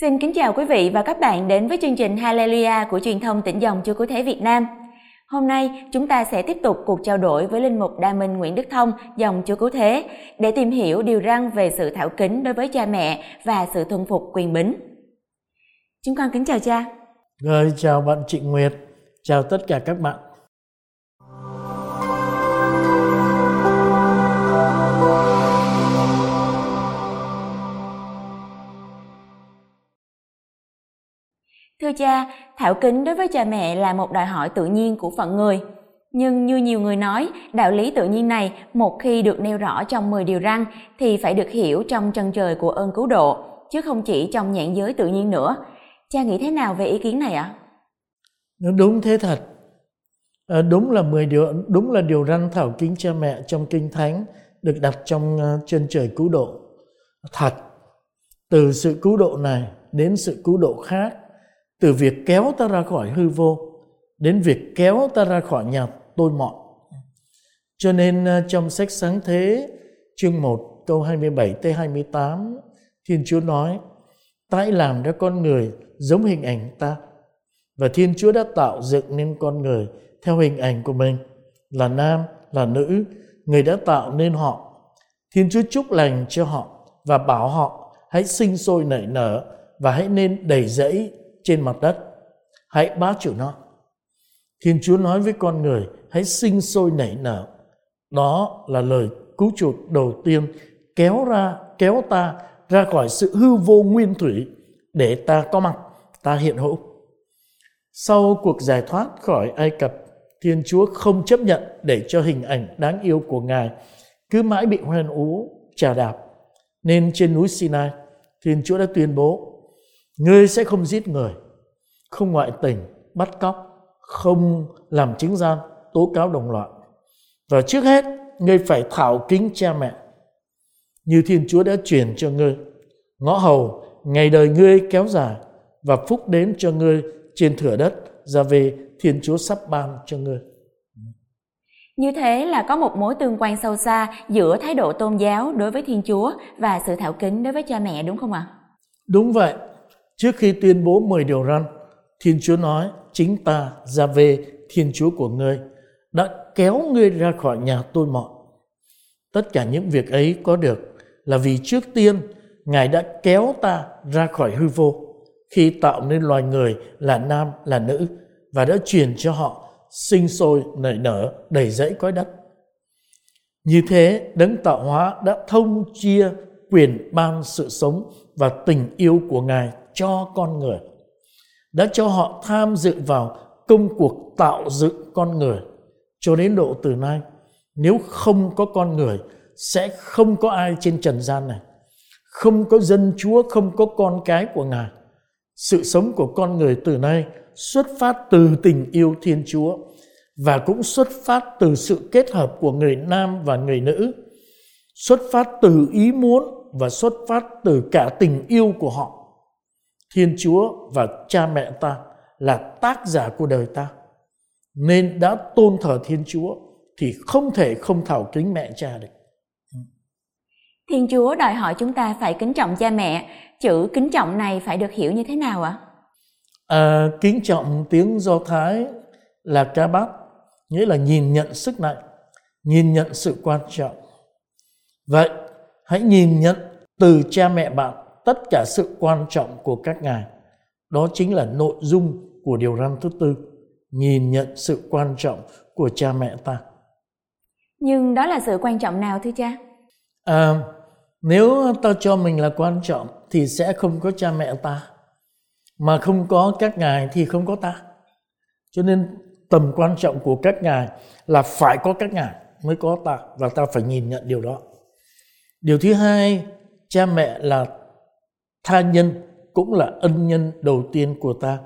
Xin kính chào quý vị và các bạn đến với chương trình Hallelujah của truyền thông tỉnh dòng Chúa Cứu Thế Việt Nam. Hôm nay chúng ta sẽ tiếp tục cuộc trao đổi với Linh Mục Đa Minh Nguyễn Đức Thông, dòng Chúa Cứu Thế, để tìm hiểu điều răn về sự thảo kính đối với cha mẹ và sự thuần phục quyền bính. Chúng con kính chào cha. Rồi, chào bạn Trịnh Nguyệt, chào tất cả các bạn. Cha, thảo kính đối với cha mẹ là một đòi hỏi tự nhiên của phận người. Nhưng như nhiều người nói, đạo lý tự nhiên này một khi được nêu rõ trong 10 điều răn thì phải được hiểu trong chân trời của ơn cứu độ, chứ không chỉ trong nhãn giới tự nhiên nữa. Cha nghĩ thế nào về ý kiến này ạ? À? Đúng thế thật. À, đúng là 10 điều đúng là điều răn thảo kính cha mẹ trong kinh thánh được đặt trong ờ, chân trời cứu độ. Thật. Từ sự cứu độ này đến sự cứu độ khác từ việc kéo ta ra khỏi hư vô đến việc kéo ta ra khỏi nhà tôi mọn. Cho nên ờ, trong sách sáng thế chương 1 câu 27 tới 28 Thiên Chúa nói Ta làm ra con người giống hình ảnh ta Và Thiên Chúa đã tạo dựng nên con người theo hình ảnh của mình Là nam, là nữ Người đã tạo nên họ Thiên Chúa chúc lành cho họ Và bảo họ hãy sinh sôi nảy nở Và hãy nên đầy dẫy trên mặt đất. Hãy bá chủ nó. Thiên chúa nói với con người, hãy sinh sôi nảy nở. Đó là lời cứu chuộc đầu tiên kéo ra, kéo ta ra khỏi sự hư vô nguyên thủy để ta có mặt, ta hiện hữu. Sau cuộc giải thoát khỏi ai cập, thiên chúa không chấp nhận để cho hình ảnh đáng yêu của ngài cứ mãi bị hoen ú trà đạp. Nên trên núi sinai, thiên chúa đã tuyên bố Ngươi sẽ không giết người, không ngoại tình, bắt cóc, không làm chứng gian, tố cáo đồng loại. Và trước hết, ngươi phải thảo kính cha mẹ. Như Thiên Chúa đã truyền cho ngươi. Ngõ hầu, ngày đời ngươi kéo dài và phúc đến cho ngươi trên thửa đất ra về Thiên Chúa sắp ban cho ngươi. Như thế là có một mối tương quan sâu xa giữa thái độ tôn giáo đối với Thiên Chúa và sự thảo kính đối với cha mẹ đúng không ạ? Đúng vậy. Trước khi tuyên bố 10 điều răn, Thiên Chúa nói, chính ta, ra về Thiên Chúa của ngươi, đã kéo ngươi ra khỏi nhà tôi mọi. Tất cả những việc ấy có được là vì trước tiên Ngài đã kéo ta ra khỏi hư vô khi tạo nên loài người là nam là nữ và đã truyền cho họ sinh sôi nảy nở đầy dẫy cõi đất. Như thế, đấng tạo hóa đã thông chia quyền ban sự sống và tình yêu của Ngài cho con người, đã cho họ tham dự vào công cuộc tạo dựng con người. Cho đến độ từ nay, nếu không có con người, sẽ không có ai trên trần gian này. Không có dân chúa, không có con cái của ngài. Sự sống của con người từ nay xuất phát từ tình yêu thiên chúa và cũng xuất phát từ sự kết hợp của người nam và người nữ, xuất phát từ ý muốn và xuất phát từ cả tình yêu của họ. Thiên Chúa và cha mẹ ta là tác giả của đời ta. Nên đã tôn thờ Thiên Chúa thì không thể không thảo kính mẹ cha được. Thiên Chúa đòi hỏi chúng ta phải kính trọng cha mẹ. Chữ kính trọng này phải được hiểu như thế nào ạ? À, kính trọng tiếng Do Thái là ca bát, nghĩa là nhìn nhận sức nặng, nhìn nhận sự quan trọng. Vậy, hãy nhìn nhận từ cha mẹ bạn tất cả sự quan trọng của các ngài. Đó chính là nội dung của điều răn thứ tư, nhìn nhận sự quan trọng của cha mẹ ta. Nhưng đó là sự quan trọng nào thưa cha? À, nếu ta cho mình là quan trọng thì sẽ không có cha mẹ ta. Mà không có các ngài thì không có ta. Cho nên tầm quan trọng của các ngài là phải có các ngài mới có ta và ta phải nhìn nhận điều đó. Điều thứ hai, cha mẹ là tha nhân cũng là ân nhân đầu tiên của ta.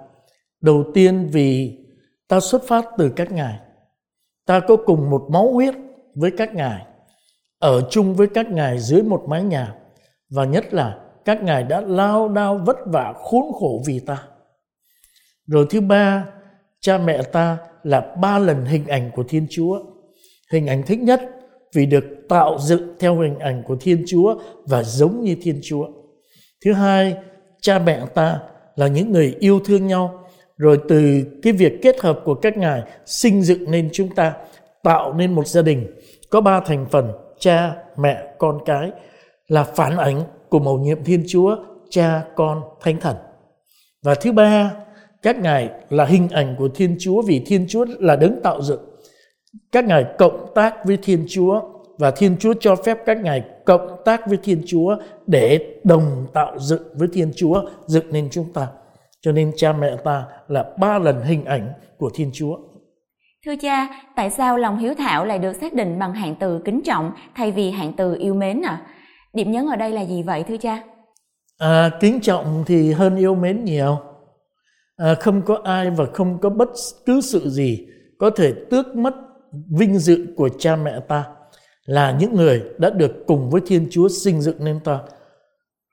Đầu tiên vì ta xuất phát từ các ngài. Ta có cùng một máu huyết với các ngài, ở chung với các ngài dưới một mái nhà, và nhất là các ngài đã lao đao vất vả khốn khổ vì ta. Rồi thứ ba, cha mẹ ta là ba lần hình ảnh của thiên chúa. Hình ảnh thích nhất vì được tạo dựng theo hình ảnh của thiên chúa và giống như thiên chúa. Thứ hai, cha mẹ ta là những người yêu thương nhau. Rồi từ cái việc kết hợp của các ngài sinh dựng nên chúng ta tạo nên một gia đình có ba thành phần cha mẹ con cái là phản ảnh của mầu nhiệm thiên chúa cha con thánh thần. Và thứ ba các ngài là hình ảnh của thiên chúa vì thiên chúa là đấng tạo dựng. Các ngài cộng tác với thiên chúa và thiên chúa cho phép các ngài cộng tác với thiên chúa để đồng tạo dựng với thiên chúa dựng nên chúng ta cho nên cha mẹ ta là ba lần hình ảnh của thiên chúa Thưa cha, tại sao lòng hiếu thảo lại được xác định bằng hạng từ kính trọng thay vì hạng từ yêu mến à? Điểm nhấn ở đây là gì vậy thưa cha? À, kính trọng thì hơn yêu mến nhiều. À, không có ai và không có bất cứ sự gì có thể tước mất vinh dự của cha mẹ ta là những người đã được cùng với Thiên Chúa sinh dựng nên ta.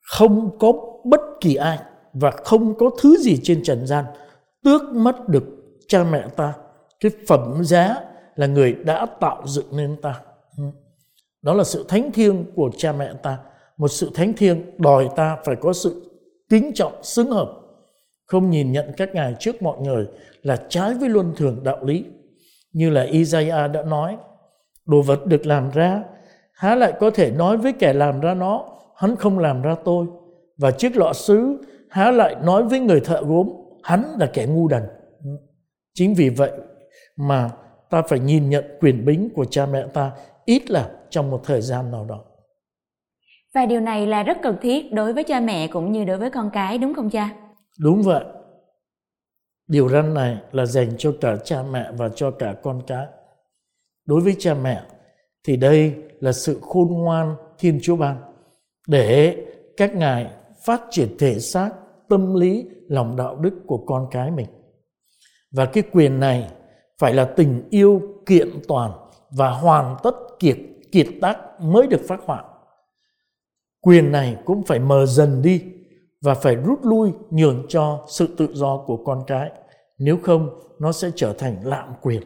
Không có bất kỳ ai và không có thứ gì trên trần gian tước mất được cha mẹ ta. Cái phẩm giá là người đã tạo dựng nên ta. Đó là sự thánh thiêng của cha mẹ ta. Một sự thánh thiêng đòi ta phải có sự kính trọng, xứng hợp. Không nhìn nhận các ngài trước mọi người là trái với luân thường đạo lý. Như là Isaiah đã nói đồ vật được làm ra há lại có thể nói với kẻ làm ra nó hắn không làm ra tôi và chiếc lọ sứ há lại nói với người thợ gốm hắn là kẻ ngu đần chính vì vậy mà ta phải nhìn nhận quyền bính của cha mẹ ta ít là trong một thời gian nào đó. Và điều này là rất cần thiết đối với cha mẹ cũng như đối với con cái đúng không cha? Đúng vậy. Điều răn này là dành cho cả cha mẹ và cho cả con cái. Đối với cha mẹ thì đây là sự khôn ngoan Thiên Chúa ban để các ngài phát triển thể xác, tâm lý, lòng đạo đức của con cái mình. Và cái quyền này phải là tình yêu kiện toàn và hoàn tất kiệt kiệt tác mới được phát họa. Quyền này cũng phải mờ dần đi và phải rút lui nhường cho sự tự do của con cái. Nếu không, nó sẽ trở thành lạm quyền.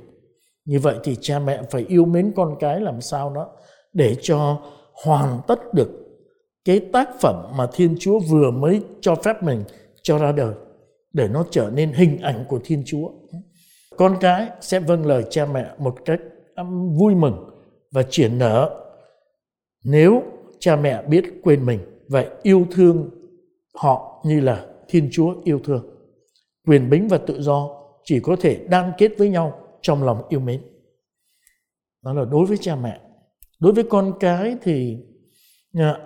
Như vậy thì cha mẹ phải yêu mến con cái làm sao đó để cho hoàn tất được cái tác phẩm mà Thiên Chúa vừa mới cho phép mình cho ra đời, để nó trở nên hình ảnh của Thiên Chúa. Con cái sẽ vâng lời cha mẹ một cách um, vui mừng và triển nở. Nếu cha mẹ biết quên mình và yêu thương họ như là thiên chúa yêu thương, quyền bính và tự do chỉ có thể đan kết với nhau trong lòng yêu mến. Đó là đối với cha mẹ. Đối với con cái thì à,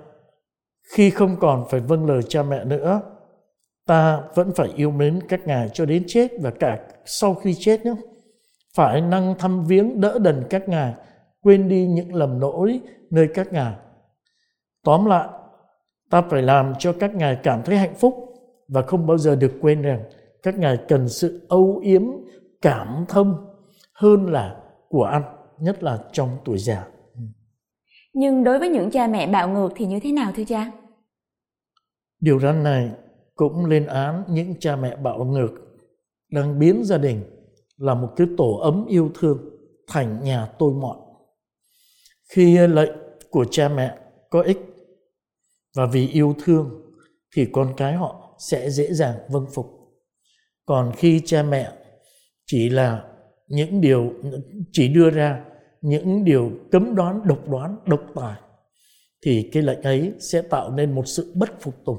khi không còn phải vâng lời cha mẹ nữa, ta vẫn phải yêu mến các ngài cho đến chết và cả sau khi chết nhé. Phải năng thăm viếng đỡ đần các ngài, quên đi những lầm lỗi nơi các ngài. Tóm lại, ta phải làm cho các ngài cảm thấy hạnh phúc và không bao giờ được quên rằng các ngài cần sự âu yếm, cảm thông hơn là của ăn nhất là trong tuổi già nhưng đối với những cha mẹ bạo ngược thì như thế nào thưa cha điều răn này cũng lên án những cha mẹ bạo ngược đang biến gia đình là một cái tổ ấm yêu thương thành nhà tôi mọn. Khi lệnh của cha mẹ có ích và vì yêu thương thì con cái họ sẽ dễ dàng vâng phục. Còn khi cha mẹ chỉ là những điều chỉ đưa ra những điều cấm đoán, độc đoán, độc tài thì cái lệnh ấy sẽ tạo nên một sự bất phục tùng,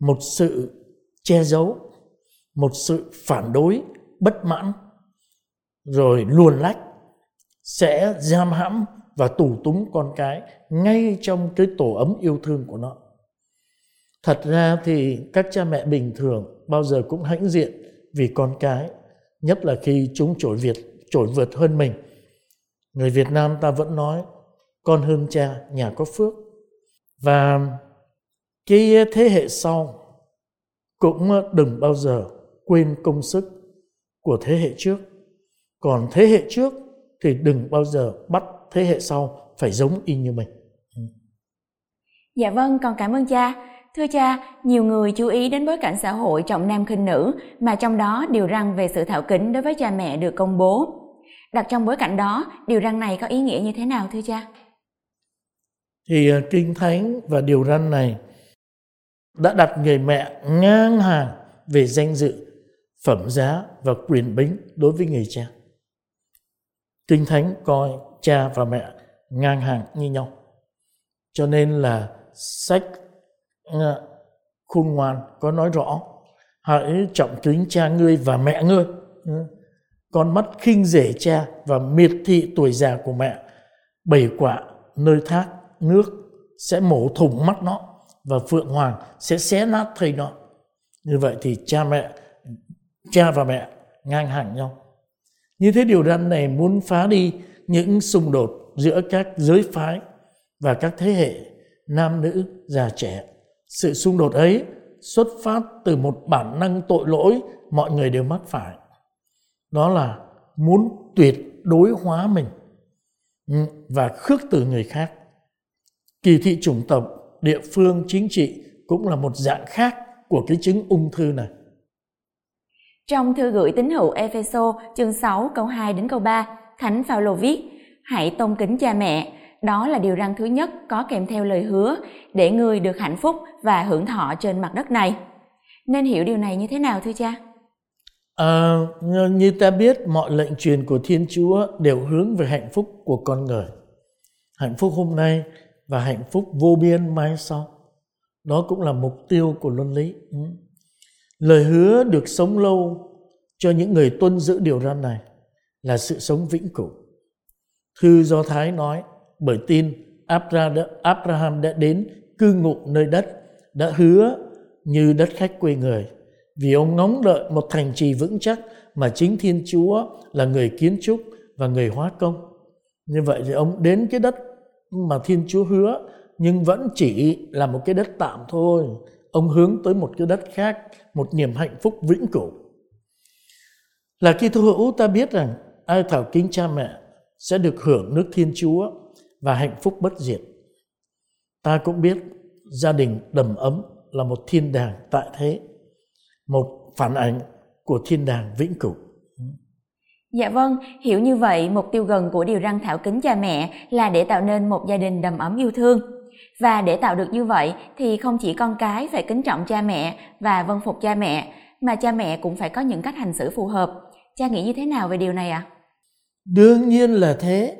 một sự che giấu một sự phản đối bất mãn rồi luồn lách sẽ giam hãm và tù túng con cái ngay trong cái tổ ấm yêu thương của nó. Thật ra thì các cha mẹ bình thường bao giờ cũng hãnh diện vì con cái nhất là khi chúng trội việt trội vượt hơn mình. Người việt nam ta vẫn nói, con hơn cha, nhà có phước. Và cái thế hệ sau cũng đừng bao giờ quên công sức của thế hệ trước. Còn thế hệ trước thì đừng bao giờ bắt thế hệ sau phải giống y như mình. Dạ vâng còn cảm ơn cha thưa cha nhiều người chú ý đến bối cảnh xã hội trọng nam khinh nữ mà trong đó điều răn về sự thảo kính đối với cha mẹ được công bố đặt trong bối cảnh đó điều răn này có ý nghĩa như thế nào thưa cha thì à, kinh thánh và điều răn này đã đặt người mẹ ngang hàng về danh dự, phẩm giá và quyền bính đối với người cha. Kinh Thánh coi cha và mẹ ngang hàng như nhau. Cho nên là sách Ờ, khôn ngoan có nói rõ hãy trọng kính cha ngươi và mẹ ngươi. Ờ, con mắt khinh rể cha và miệt thị tuổi già của mẹ. Bảy quả nơi thác nước sẽ mổ thủng mắt nó và phượng hoàng sẽ xé nát thầy nó. Như vậy thì cha mẹ, cha và mẹ ngang hàng nhau. Như thế điều răn này muốn phá đi những xung đột giữa các giới phái và các thế hệ nam nữ già trẻ. Sự xung đột ấy xuất phát từ một bản năng tội lỗi mọi người đều mắc phải. Đó là muốn tuyệt đối hóa mình ừ, và khước từ người khác. Kỳ thị chủng tộc, địa phương, chính trị cũng là một dạng khác của cái chứng ung thư này. Trong thư gửi tín hữu Epheso chương 6 câu 2 đến câu 3, Thánh Phaolô viết: Hãy tôn kính cha mẹ, đó là điều răn thứ nhất có kèm theo lời hứa để người được hạnh phúc và hưởng thọ trên mặt đất này. Nên hiểu điều này như thế nào thưa cha? À, như ta biết mọi lệnh truyền của Thiên Chúa đều hướng về hạnh phúc của con người. Hạnh phúc hôm nay và hạnh phúc vô biên mai sau. Đó cũng là mục tiêu của luân lý. Ừ. Lời hứa được sống lâu cho những người tuân giữ điều răn này là sự sống vĩnh cửu. Thư Do Thái nói, bởi tin Abraham đã đến cư ngụ nơi đất, đã hứa như đất khách quê người. Vì ông ngóng đợi một thành trì vững chắc mà chính Thiên Chúa là người kiến trúc và người hóa công. Như vậy thì ông đến cái đất mà Thiên Chúa hứa nhưng vẫn chỉ là một cái đất tạm thôi. Ông hướng tới một cái đất khác, một niềm hạnh phúc vĩnh cửu. Là khi thu hữu ta biết rằng ai thảo kính cha mẹ sẽ được hưởng nước Thiên Chúa và hạnh phúc bất diệt. Ta cũng biết gia đình đầm ấm là một thiên đàng tại thế, một phản ảnh của thiên đàng vĩnh cửu. Dạ vâng, hiểu như vậy, mục tiêu gần của điều răng thảo kính cha mẹ là để tạo nên một gia đình đầm ấm yêu thương. Và để tạo được như vậy thì không chỉ con cái phải kính trọng cha mẹ và vân phục cha mẹ, mà cha mẹ cũng phải có những cách hành xử phù hợp. Cha nghĩ như thế nào về điều này ạ? À? Đương nhiên là thế.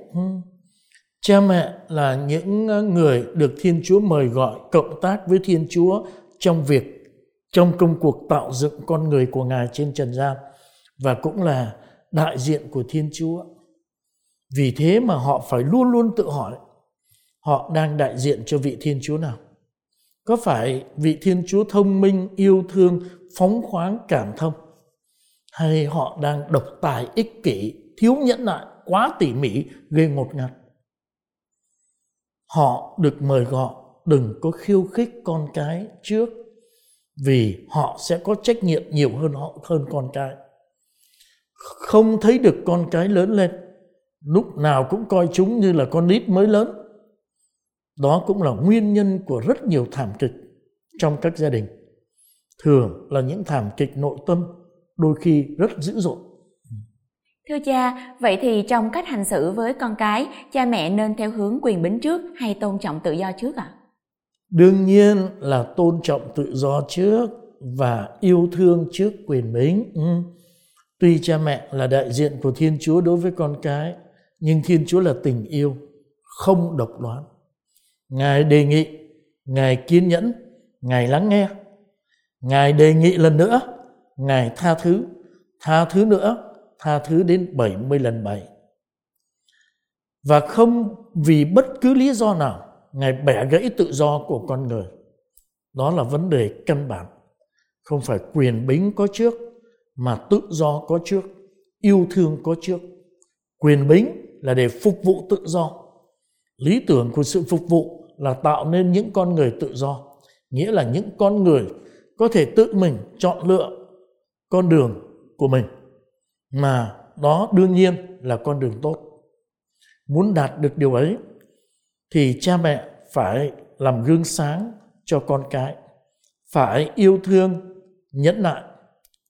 Cha mẹ là những ờ, người được Thiên Chúa mời gọi cộng tác với Thiên Chúa trong việc trong công cuộc tạo dựng con người của Ngài trên trần gian và cũng là đại diện của Thiên Chúa. Vì thế mà họ phải luôn luôn tự hỏi họ đang đại diện cho vị Thiên Chúa nào. Có phải vị Thiên Chúa thông minh, yêu thương, phóng khoáng, cảm thông? Hay họ đang độc tài, ích kỷ, thiếu nhẫn nại, quá tỉ mỉ, gây ngột ngạt? Họ được mời gọi, đừng có khiêu khích con cái trước, vì họ sẽ có trách nhiệm nhiều hơn họ, hơn con cái. Không thấy được con cái lớn lên, lúc nào cũng coi chúng như là con nít mới lớn. Đó cũng là nguyên nhân của rất nhiều thảm kịch trong các gia đình. Thường là những thảm kịch nội tâm, đôi khi rất dữ dội. Thưa cha, vậy thì trong cách hành xử với con cái, cha mẹ nên theo hướng quyền bính trước hay tôn trọng tự do trước ạ? À? Đương nhiên là tôn trọng tự do trước và yêu thương trước quyền bính. Ừ. Tuy cha mẹ là đại diện của Thiên Chúa đối với con cái, nhưng Thiên Chúa là tình yêu, không độc đoán. Ngài đề nghị, Ngài kiên nhẫn, Ngài lắng nghe. Ngài đề nghị lần nữa, Ngài tha thứ, tha thứ nữa tha thứ đến 70 lần 7. Và không vì bất cứ lý do nào Ngài bẻ gãy tự do của con người. Đó là vấn đề căn bản. Không phải quyền bính có trước, mà tự do có trước, yêu thương có trước. Quyền bính là để phục vụ tự do. Lý tưởng của sự phục vụ là tạo nên những con người tự do. Nghĩa là những con người có thể tự mình chọn lựa con đường của mình mà đó đương nhiên là con đường tốt. Muốn đạt được điều ấy, thì cha mẹ phải làm gương sáng cho con cái, phải yêu thương, nhẫn nại,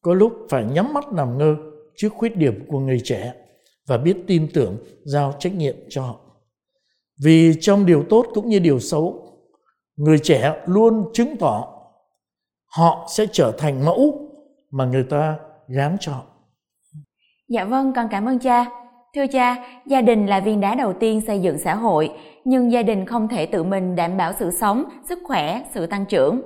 có lúc phải nhắm mắt nằm ngơ trước khuyết điểm của người trẻ và biết tin tưởng, giao trách nhiệm cho họ. Vì trong điều tốt cũng như điều xấu, người trẻ luôn chứng tỏ họ sẽ trở thành mẫu mà người ta gán chọn dạ vâng con cảm ơn cha. Thưa cha gia đình là viên đá đầu tiên xây dựng xã hội nhưng gia đình không thể tự mình đảm bảo sự sống sức khỏe sự tăng trưởng.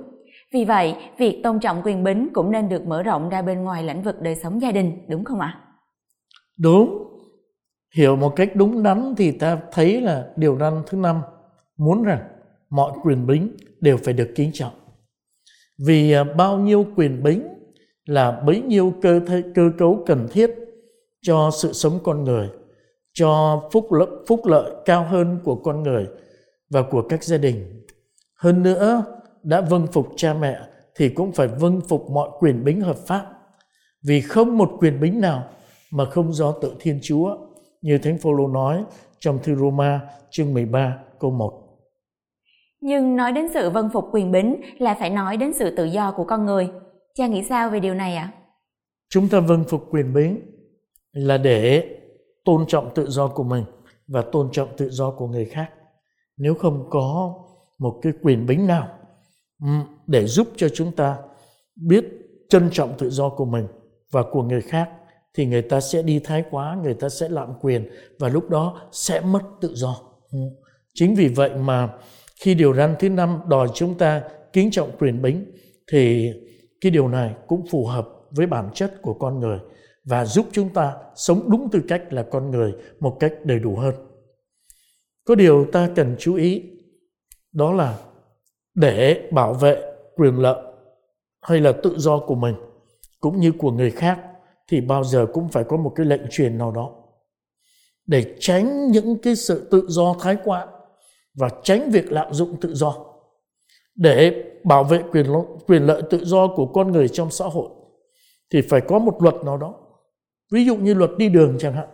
Vì vậy việc tôn trọng quyền bính cũng nên được mở rộng ra bên ngoài lĩnh vực đời sống gia đình đúng không ạ? Đúng. Hiểu một cách đúng đắn thì ta thấy là điều răn thứ năm muốn rằng mọi quyền bính đều phải được kính trọng. Vì à, bao nhiêu quyền bính là bấy nhiêu cơ thể, cơ cấu cần thiết cho sự sống con người cho phúc lợi, phúc lợi cao hơn của con người và của các gia đình hơn nữa đã vâng phục cha mẹ thì cũng phải vâng phục mọi quyền bính hợp pháp vì không một quyền bính nào mà không do tự Thiên Chúa như Thánh Phaolô nói trong thư Roma chương 13 câu 1. Nhưng nói đến sự vâng phục quyền bính là phải nói đến sự tự do của con người. Cha nghĩ sao về điều này ạ? À? Chúng ta vâng phục quyền bính là để tôn trọng tự do của mình và tôn trọng tự do của người khác. Nếu không có một cái quyền bính nào để giúp cho chúng ta biết trân trọng tự do của mình và của người khác thì người ta sẽ đi thái quá, người ta sẽ lạm quyền và lúc đó sẽ mất tự do. Chính vì vậy mà khi điều răn thứ năm đòi chúng ta kính trọng quyền bính thì cái điều này cũng phù hợp với bản chất của con người và giúp chúng ta sống đúng tư cách là con người một cách đầy đủ hơn. Có điều ta cần chú ý, đó là để bảo vệ quyền lợi hay là tự do của mình cũng như của người khác thì bao giờ cũng phải có một cái lệnh truyền nào đó để tránh những cái sự tự do thái quá và tránh việc lạm dụng tự do để bảo vệ quyền quyền lợi tự do của con người trong xã hội thì phải có một luật nào đó ví dụ như luật đi đường chẳng hạn.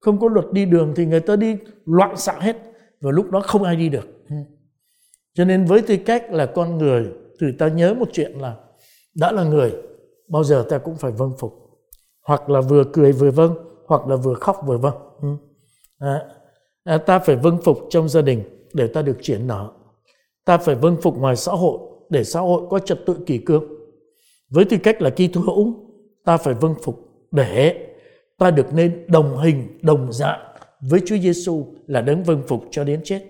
Không có luật đi đường thì người ta đi loạn xạ hết và lúc đó không ai đi được. Cho nên với tư cách là con người thì ta nhớ một chuyện là đã là người bao giờ ta cũng phải vâng phục. Hoặc là vừa cười vừa vâng hoặc là vừa khóc vừa vâng. À, ta phải vâng phục trong gia đình để ta được triển nở ta phải vâng phục ngoài xã hội để xã hội có trật tự kỷ cương. Với tư cách là Kitô hữu ta phải vâng phục để ta được nên đồng hình đồng dạng với Chúa Giêsu là đấng vâng phục cho đến chết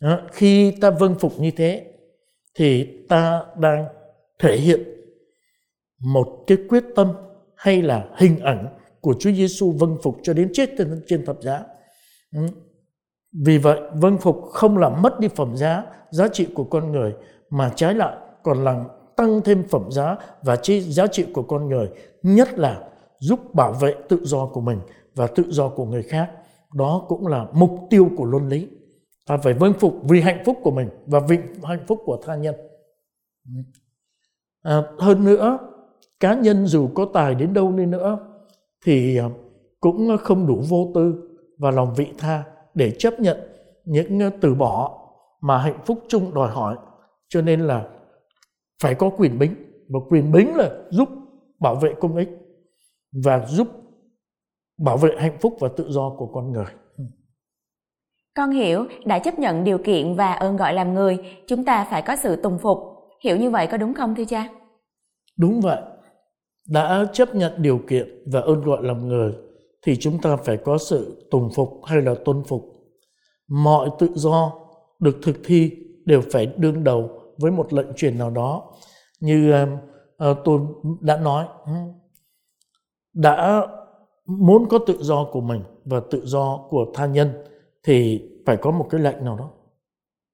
đó, khi ta vâng phục như thế thì ta đang thể hiện một cái quyết tâm hay là hình ảnh của Chúa Giêsu vâng phục cho đến chết trên, trên thập giá. Ừ. Vì vậy, vâng phục không làm mất đi phẩm giá, giá trị của con người, mà trái lại còn làm tăng thêm phẩm giá và giá trị của con người, nhất là giúp bảo vệ tự do của mình và tự do của người khác. Đó cũng là mục tiêu của luân lý. Ta phải vâng phục vì hạnh phúc của mình và vì hạnh phúc của tha nhân. À, hơn nữa, cá nhân dù có tài đến đâu đi nữa thì à, cũng không đủ vô tư và lòng vị tha để chấp nhận những à, từ bỏ mà hạnh phúc chung đòi hỏi cho nên là phải có quyền bính và quyền bính là giúp bảo vệ công ích và giúp bảo vệ hạnh phúc và tự do của con người. Con hiểu đã chấp nhận điều kiện và ơn gọi làm người chúng ta phải có sự tùng phục. Hiểu như vậy có đúng không thưa cha? Đúng vậy. Đã chấp nhận điều kiện và ơn gọi làm người thì chúng ta phải có sự tùng phục hay là tôn phục. Mọi tự do được thực thi đều phải đương đầu với một lệnh truyền nào đó như Ờ, tôi đã nói ừ, đã muốn có tự do của mình và tự do của tha nhân thì phải có một cái lệnh nào đó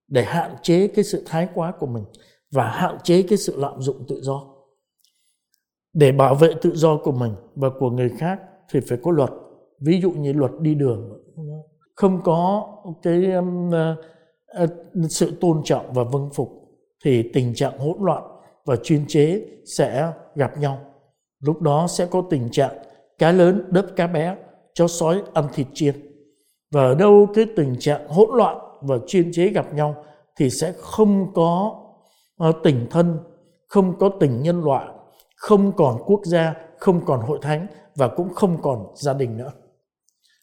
để hạn chế cái sự thái quá của mình và hạn chế cái sự lạm dụng tự do. Để bảo vệ tự do của mình và của người khác thì phải có luật. Ví dụ như luật đi đường. Không có cái um, uh, sự tôn trọng và vâng phục thì tình trạng hỗn loạn và chuyên chế sẽ gặp nhau lúc đó sẽ có tình trạng cá lớn đớp cá bé chó sói ăn thịt chiên và ở đâu cái tình trạng hỗn loạn và chuyên chế gặp nhau thì sẽ không có ờ, tình thân không có tình nhân loại không còn quốc gia, không còn hội thánh và cũng không còn gia đình nữa.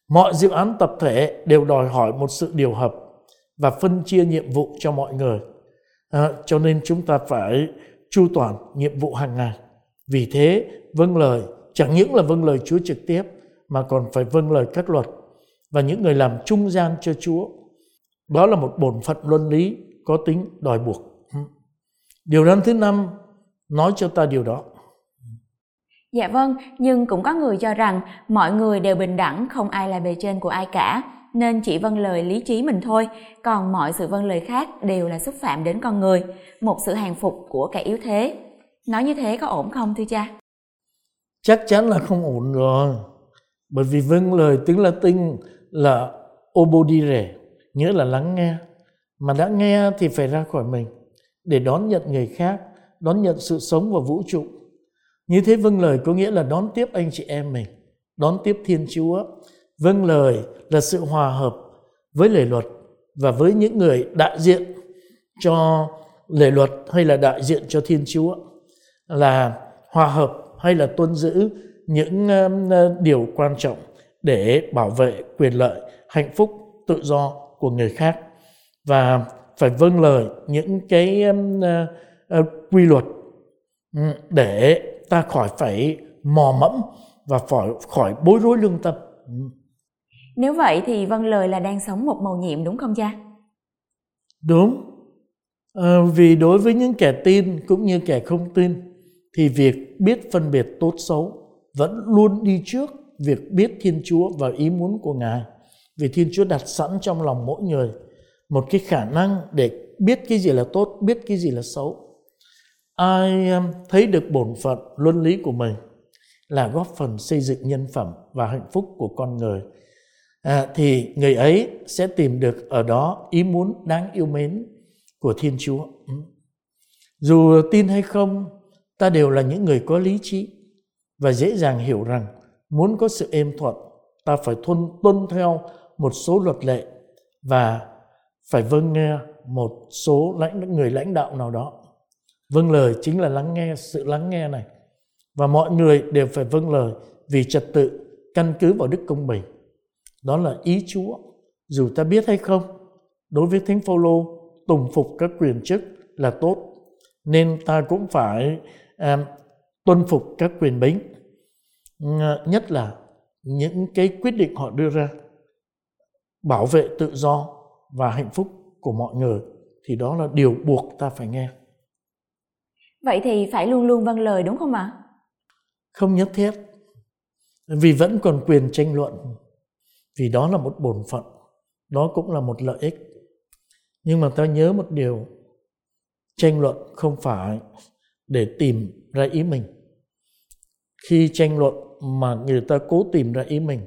Mọi dự án tập thể đều đòi hỏi một sự điều hợp và phân chia nhiệm vụ cho mọi người. À, cho nên chúng ta phải chu toàn nhiệm vụ hàng ngày. Vì thế, vâng lời chẳng những là vâng lời Chúa trực tiếp mà còn phải vâng lời các luật và những người làm trung gian cho Chúa. Đó là một bổn phận luân lý có tính đòi buộc. Ừ. Điều răn thứ năm nói cho ta điều đó. Dạ vâng, nhưng cũng có người cho rằng mọi người đều bình đẳng, không ai là bề trên của ai cả, nên chỉ vâng lời lý trí mình thôi, còn mọi sự vâng lời khác đều là xúc phạm đến con người, một sự hàng phục của kẻ yếu thế. Nói như thế có ổn không thưa cha? Chắc chắn là không ổn rồi. Bởi vì vâng lời tiếng Latin là obodire, nghĩa là lắng nghe. Mà đã nghe thì phải ra khỏi mình để đón nhận người khác, đón nhận sự sống và vũ trụ. Như thế vâng lời có nghĩa là đón tiếp anh chị em mình, đón tiếp Thiên Chúa. Vâng lời là sự hòa hợp với lề luật và với những người đại diện cho lề luật hay là đại diện cho Thiên Chúa là hòa hợp hay là tuân giữ những um, uh, điều quan trọng để bảo vệ quyền lợi, hạnh phúc, tự do của người khác và phải vâng lời những cái um, uh, uh, quy luật um, để ta khỏi phải mò mẫm và khỏi khỏi bối rối lương tâm. Nếu vậy thì vân lời là đang sống một màu nhiệm đúng không cha? Đúng. À, vì đối với những kẻ tin cũng như kẻ không tin thì việc biết phân biệt tốt xấu vẫn luôn đi trước việc biết Thiên Chúa và ý muốn của Ngài. Vì Thiên Chúa đặt sẵn trong lòng mỗi người một cái khả năng để biết cái gì là tốt, biết cái gì là xấu. Ai um, thấy được bổn phận, luân lý của mình là góp phần xây dựng nhân phẩm và hạnh phúc của con người à, thì người ấy sẽ tìm được ở đó ý muốn đáng yêu mến của Thiên Chúa. Ừ. Dù tin hay không, ta đều là những người có lý trí và dễ dàng hiểu rằng muốn có sự êm thuận, ta phải tuân, tuân theo một số luật lệ và phải vâng nghe một số lãnh người lãnh đạo nào đó. Vâng lời chính là lắng nghe sự lắng nghe này. Và mọi người đều phải vâng lời vì trật tự căn cứ vào đức công bình. Đó là ý Chúa. Dù ta biết hay không, đối với Thánh Phaolô tùng phục các quyền chức là tốt, nên ta cũng phải à, tuân phục các quyền bính. Nhất là những cái quyết định họ đưa ra bảo vệ tự do và hạnh phúc của mọi người thì đó là điều buộc ta phải nghe. Vậy thì phải luôn luôn vâng lời đúng không ạ? Không nhất thiết. Vì vẫn còn quyền tranh luận. Vì đó là một bổn phận. Đó cũng là một lợi ích. Nhưng mà ta nhớ một điều. Tranh luận không phải để tìm ra ý mình. Khi tranh luận mà người ta cố tìm ra ý mình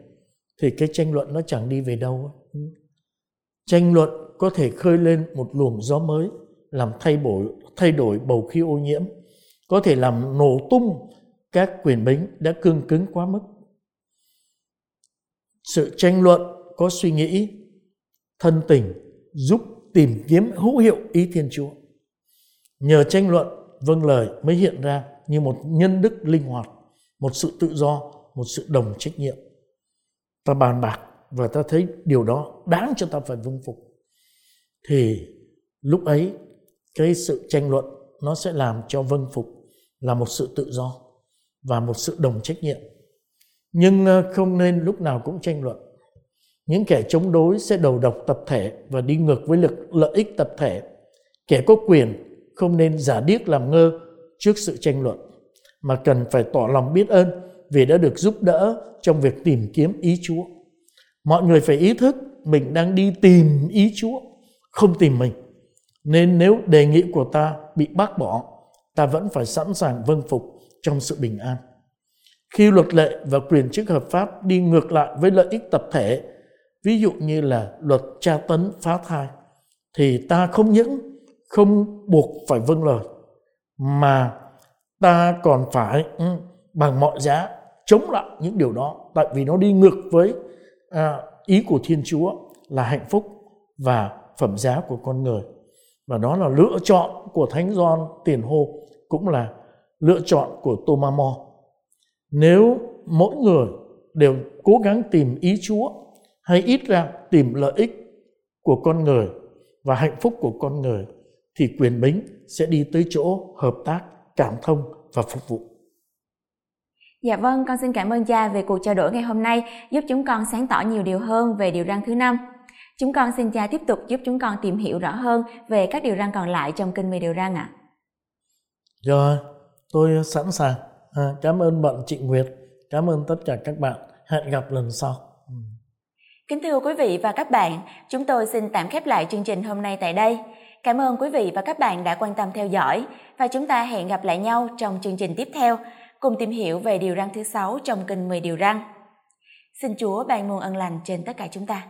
thì cái tranh luận nó chẳng đi về đâu. Tranh luận có thể khơi lên một luồng gió mới làm thay đổi thay đổi bầu khí ô nhiễm, có thể làm nổ tung các quyền bính đã cương cứng quá mức. Sự tranh luận có suy nghĩ thân tình giúp tìm kiếm hữu hiệu ý Thiên Chúa. Nhờ tranh luận, vâng lời mới hiện ra như một nhân đức linh hoạt, một sự tự do, một sự đồng trách nhiệm. Ta bàn bạc và ta thấy điều đó đáng cho ta phải vâng phục. Thì lúc ấy cái sự tranh luận nó sẽ làm cho vâng phục là một sự tự do và một sự đồng trách nhiệm nhưng ờ, không nên lúc nào cũng tranh luận những kẻ chống đối sẽ đầu độc tập thể và đi ngược với lực lợi ích tập thể kẻ có quyền không nên giả điếc làm ngơ trước sự tranh luận mà cần phải tỏ lòng biết ơn vì đã được giúp đỡ trong việc tìm kiếm ý Chúa. Mọi người phải ý thức mình đang đi tìm ý Chúa, không tìm mình. Nên nếu đề nghị của ta bị bác bỏ, ta vẫn phải sẵn sàng vâng phục trong sự bình an. Khi luật lệ và quyền chức hợp pháp đi ngược lại với lợi ích tập thể, ví dụ như là luật tra tấn phá thai, thì ta không những không buộc phải vâng lời, mà ta còn phải ừ, bằng mọi giá chống lại những điều đó, tại vì nó đi ngược với à, ý của Thiên Chúa là hạnh phúc và phẩm giá của con người. Và đó là lựa chọn của thánh Gioan tiền hô cũng là lựa chọn của Thomas More nếu mỗi người đều cố gắng tìm ý Chúa hay ít ra tìm lợi ích của con người và hạnh phúc của con người thì quyền bính sẽ đi tới chỗ hợp tác, cảm thông và phục vụ. Dạ vâng, con xin cảm ơn cha về cuộc trao đổi ngày hôm nay, giúp chúng con sáng tỏ nhiều điều hơn về điều răn thứ năm. Chúng con xin cha tiếp tục giúp chúng con tìm hiểu rõ hơn về các điều răn còn lại trong kinh mười điều răn ạ. À. Rồi, tôi sẵn sàng. À, cảm ơn bạn chị Nguyệt, cảm ơn tất cả các bạn. Hẹn gặp lần sau. Ừ. Kính thưa quý vị và các bạn, chúng tôi xin tạm khép lại chương trình hôm nay tại đây. Cảm ơn quý vị và các bạn đã quan tâm theo dõi và chúng ta hẹn gặp lại nhau trong chương trình tiếp theo cùng tìm hiểu về điều răng thứ sáu trong kinh 10 điều răng. Xin Chúa ban nguồn ân lành trên tất cả chúng ta.